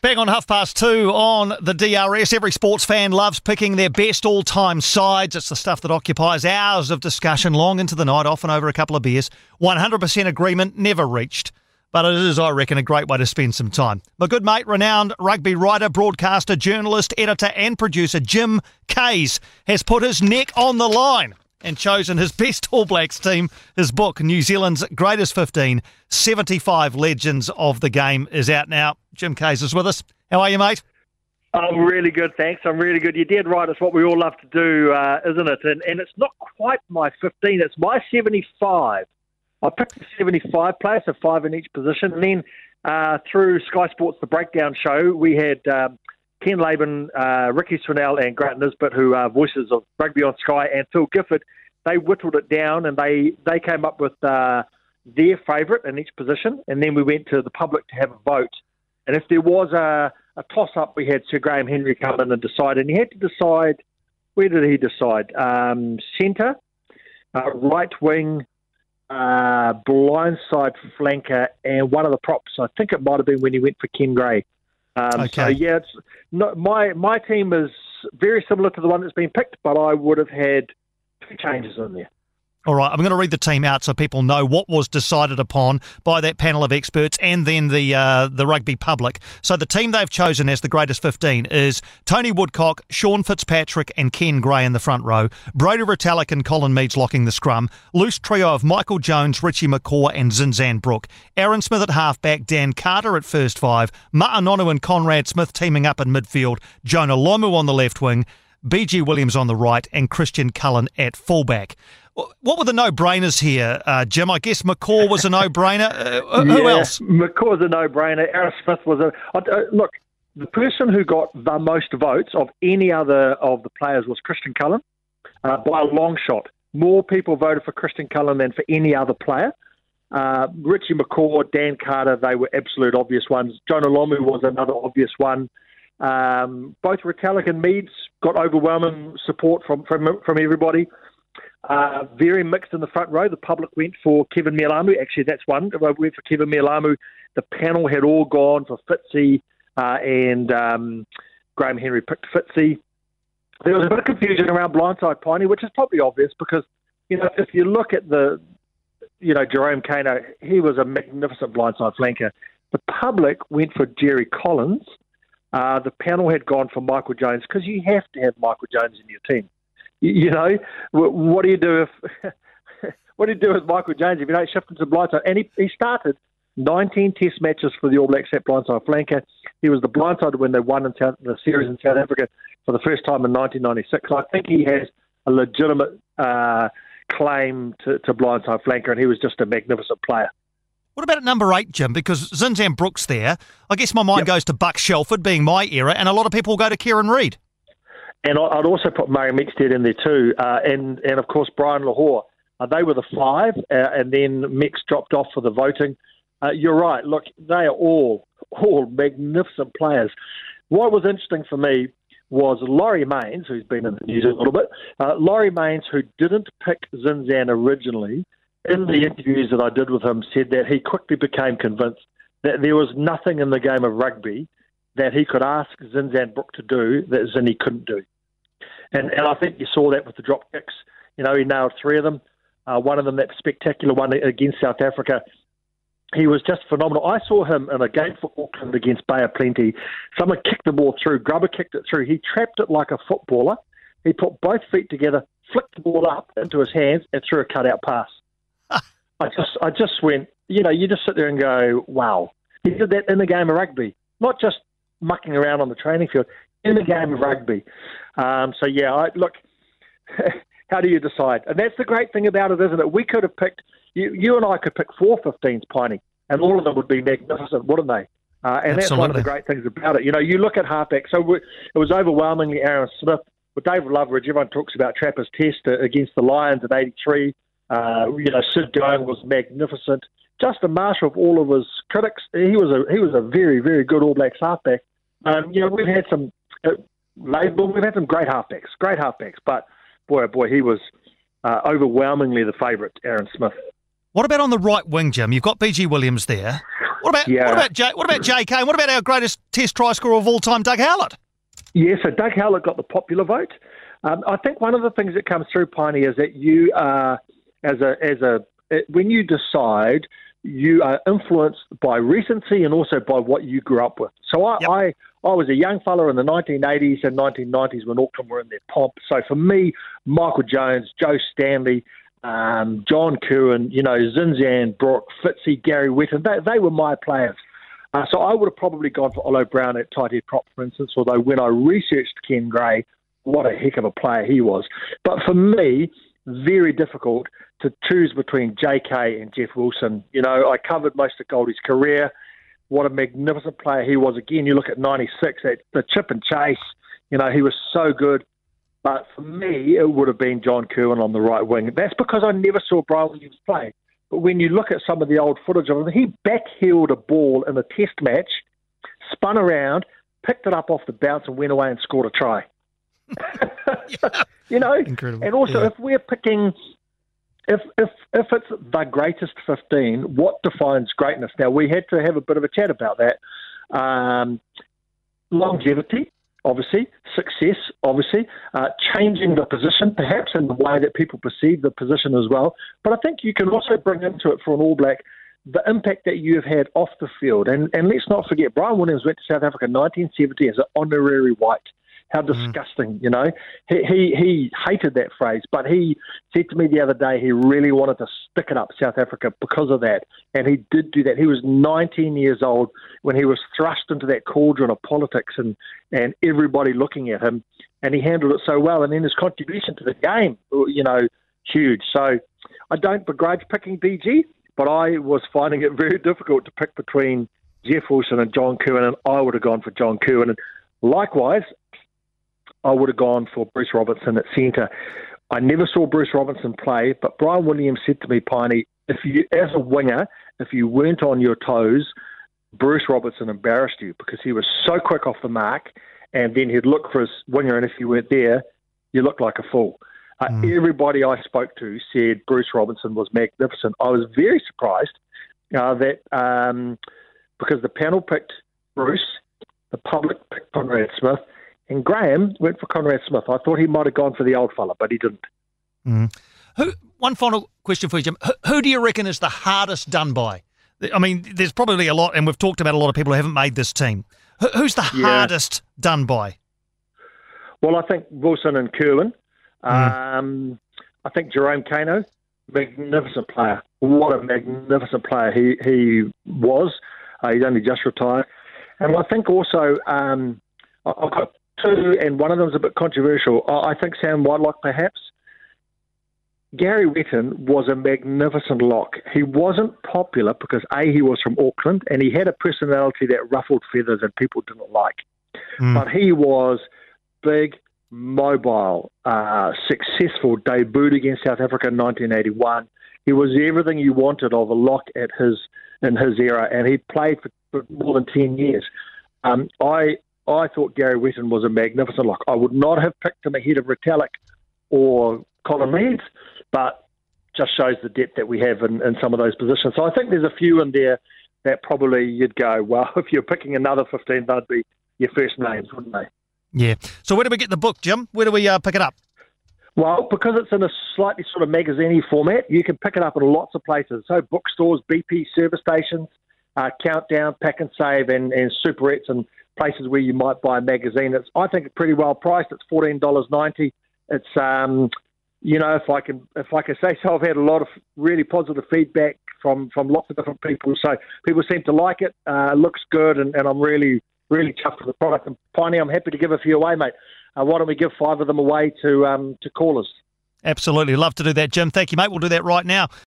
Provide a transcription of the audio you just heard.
Bang on half past two on the DRS. Every sports fan loves picking their best all time sides. It's the stuff that occupies hours of discussion long into the night, often over a couple of beers. 100% agreement never reached. But it is, I reckon, a great way to spend some time. My good mate, renowned rugby writer, broadcaster, journalist, editor, and producer Jim Kayes has put his neck on the line and chosen his best All Blacks team. His book, New Zealand's Greatest 15 75 Legends of the Game, is out now. Jim Kayes is with us. How are you, mate? I'm really good, thanks. I'm really good. You did right. It's what we all love to do, uh, isn't it? And, and it's not quite my 15, it's my 75. I picked the 75 players, so five in each position. And then uh, through Sky Sports, the breakdown show, we had um, Ken Laban, uh, Rikki Swannell, and Grant Nisbet, who are voices of Rugby on Sky, and Phil Gifford. They whittled it down and they, they came up with uh, their favourite in each position. And then we went to the public to have a vote. And if there was a, a toss up, we had Sir Graham Henry come in and decide. And he had to decide where did he decide? Um, centre, uh, right wing, uh, blindside flanker, and one of the props. I think it might have been when he went for Ken Gray. Um, Okay. So yeah, it's not, my my team is very similar to the one that's been picked, but I would have had two changes in there. All right, I'm going to read the team out so people know what was decided upon by that panel of experts and then the uh, the rugby public. So the team they've chosen as the greatest 15 is Tony Woodcock, Sean Fitzpatrick, and Ken Gray in the front row. Brodie Retallick and Colin Meads locking the scrum. Loose trio of Michael Jones, Richie McCaw, and Zinzan Brooke. Aaron Smith at halfback, Dan Carter at first five, Ma'a Nonu and Conrad Smith teaming up in midfield, Jonah Lomu on the left wing. BG Williams on the right and Christian Cullen at fullback. What were the no-brainers here, uh, Jim? I guess McCaw was a no-brainer. Uh, who yeah, else? McCaw's a no-brainer. Aaron Smith was a uh, look. The person who got the most votes of any other of the players was Christian Cullen uh, by a long shot. More people voted for Christian Cullen than for any other player. Uh, Richie McCaw, Dan Carter, they were absolute obvious ones. Jonah Lomu was another obvious one. Um, both Retallick and Meads got overwhelming support from from, from everybody. Uh, very mixed in the front row. The public went for Keven Mealamu. Actually, that's one. Went for Keven Mealamu. The panel had all gone for Fitzy uh, and um, Graham Henry picked Fitzy. There was a bit of confusion around blindside Piney, which is probably obvious because you know if you look at the you know Jerome Kaino, he was a magnificent blindside flanker. The public went for Jerry Collins. Uh, the panel had gone for Michael Jones because you have to have Michael Jones in your team. You, you know, what do you do if what do you do with Michael Jones if you don't shift him to blindside? And he, he started 19 Test matches for the All Blacks at blindside flanker. He was the blindside when they won in South, the series in South Africa for the first time in 1996. I think he has a legitimate uh, claim to, to blindside flanker, and he was just a magnificent player. What about at number eight, Jim? Because Zinzan Brooke's there. I guess my mind Yep. goes to Buck Shelford being my era, and a lot of people go to Kieran Read. And I'd also put Murray Mexted in there too, uh, and and of course Brian Lochore. Uh, they were the five, uh, and then Mix dropped off for the voting. Uh, you're right. Look, they are all all magnificent players. What was interesting for me was Laurie Mains, who's been in the news a little bit. Uh, Laurie Mains, who didn't pick Zinzan originally, in the interviews that I did with him, said that he quickly became convinced that there was nothing in the game of rugby that he could ask Zinzan Brooke to do that Zinni couldn't do. And, and I think you saw that with the drop kicks. You know, he nailed three of them. Uh, one of them, that spectacular one against South Africa, he was just phenomenal. I saw him in a game for Auckland against Bay of Plenty. Someone kicked the ball through, Grubber kicked it through. He trapped it like a footballer. He put both feet together, flicked the ball up into his hands, and threw a cutout pass. I just, I just went. You know, you just sit there and go, "Wow!" He did that in the game of rugby, not just mucking around on the training field, in the game of rugby. Um, so yeah, I, look. how do you decide? And that's the great thing about it, isn't it? We could have picked you, you and I could pick four 15s, Piney, and all of them would be magnificent, wouldn't they? Uh, and that's one of the great things about it. You know, you look at halfback. So it was overwhelmingly Aaron Smith. With David Loveridge, everyone talks about Trapper's test uh, against the Lions in '83. Uh, you know, Sid Going was magnificent. Just a master of all of his critics, he was a he was a very very good All Blacks halfback. Um, you know, we've had some uh, we've had some great halfbacks, great halfbacks, but boy, oh boy, he was uh, overwhelmingly the favourite, Aaron Smith. What about on the right wing, Jim? You've got BG Williams there. What What about yeah. what about J, what about JK? What about our greatest Test try scorer of all time, Doug Howlett? Yeah, so Doug Howlett got the popular vote. Um, I think one of the things that comes through, Piney, is that you are as a as a when you decide you are influenced by recency and also by what you grew up with. So I, yep. I, I was a young fella in the 1980s and 1990s when Auckland were in their pomp. So for me, Michael Jones, Joe Stanley, um, John Kirwan, you know, Zinzan, Brooke, Fitzy, Gary Whetton, they, they were my players. Uh, so I would have probably gone for Olo Brown at tight head prop, for instance, although when I researched Ken Gray, what a heck of a player he was. But for me, very difficult to choose between JK and Jeff Wilson. You know, I covered most of Goldie's career. What a magnificent player he was. Again, you look at 96, at the chip and chase, you know, he was so good. But for me, it would have been John Kirwan on the right wing. That's because I never saw Bryan Williams play. But when you look at some of the old footage of him, he backheeled a ball in a test match, spun around, picked it up off the bounce, and went away and scored a try. you know, Incredible. and also yeah. if we're picking, if if if it's the greatest fifteen, what defines greatness? Now we had to have a bit of a chat about that. Um, longevity, obviously, success, obviously, uh, changing the position, perhaps in the way that people perceive the position as well. But I think you can also bring into it for an All Black the impact that you have had off the field. And, and let's not forget, Bryan Williams went to South Africa in 1970 as an honorary white. How mm. disgusting, mm. you know. He, he he hated that phrase, but he said to me the other day he really wanted to stick it up South Africa because of that, and he did do that. He was 19 years old when he was thrust into that cauldron of politics and and everybody looking at him, and he handled it so well. And then his contribution to the game, you know, huge. So I don't begrudge picking BG, but I was finding it very difficult to pick between Jeff Wilson and John Kirwan, and I would have gone for John Kirwan. And likewise, I would have gone for Bruce Robertson at centre. I never saw Bruce Robertson play, but Bryan Williams said to me, Piney, if you, as a winger, if you weren't on your toes, Bruce Robertson embarrassed you because he was so quick off the mark, and then he'd look for his winger, and if you weren't there, you looked like a fool. Uh, mm. Everybody I spoke to said Bruce Robertson was magnificent. I was very surprised uh, that um, because the panel picked Bruce, the public picked Conrad Smith, and Graham went for Conrad Smith. I thought he might have gone for the old fella, but he didn't. Mm. Who? One final question for you, Jim. Who, who, do you reckon is the hardest done by? I mean, there's probably a lot, and we've talked about a lot of people who haven't made this team. Who, who's the yeah. hardest done by? Well, I think Wilson and Kirwan. Mm. Um, I think Jerome Kaino, magnificent player. What a magnificent player he he was. Uh, he's only just retired, and I think also um, I've got two, and one of them is a bit controversial. I think Sam Whitelock, perhaps. Gary Whetton was a magnificent lock. He wasn't popular because A, he was from Auckland and he had a personality that ruffled feathers and people didn't like. Mm. But he was big, mobile, uh, successful, debuted against South Africa in 1981. He was everything you wanted of a lock at his in his era, and he played for, for more than 10 years. Um, I I thought Gary Whetton was a magnificent lock. I would not have picked him ahead of Retallick or Colin Meads, but just shows the depth that we have in, in some of those positions. So I think there's a few in there that probably you'd go, well, if you're picking another 15, they'd be your first names, wouldn't they? Yeah. So where do we get the book, Jim? Where do we uh, pick it up? Well, because it's in a slightly sort of magazine format, you can pick it up in lots of places. So bookstores, BP service stations, uh, Countdown, Pack and, Save, and Superettes and places where you might buy a magazine. It's I think pretty well priced. It's fourteen dollars ninety. It's um, you know if I can if I can say so, I've had a lot of really positive feedback from from lots of different people. So people seem to like it. Uh, looks good, and, and I'm really really chuffed with the product. And Piney, I'm happy to give a few away, mate. Uh, why don't we give five of them away to um, to callers? Absolutely, love to do that, Jim. Thank you, mate. We'll do that right now.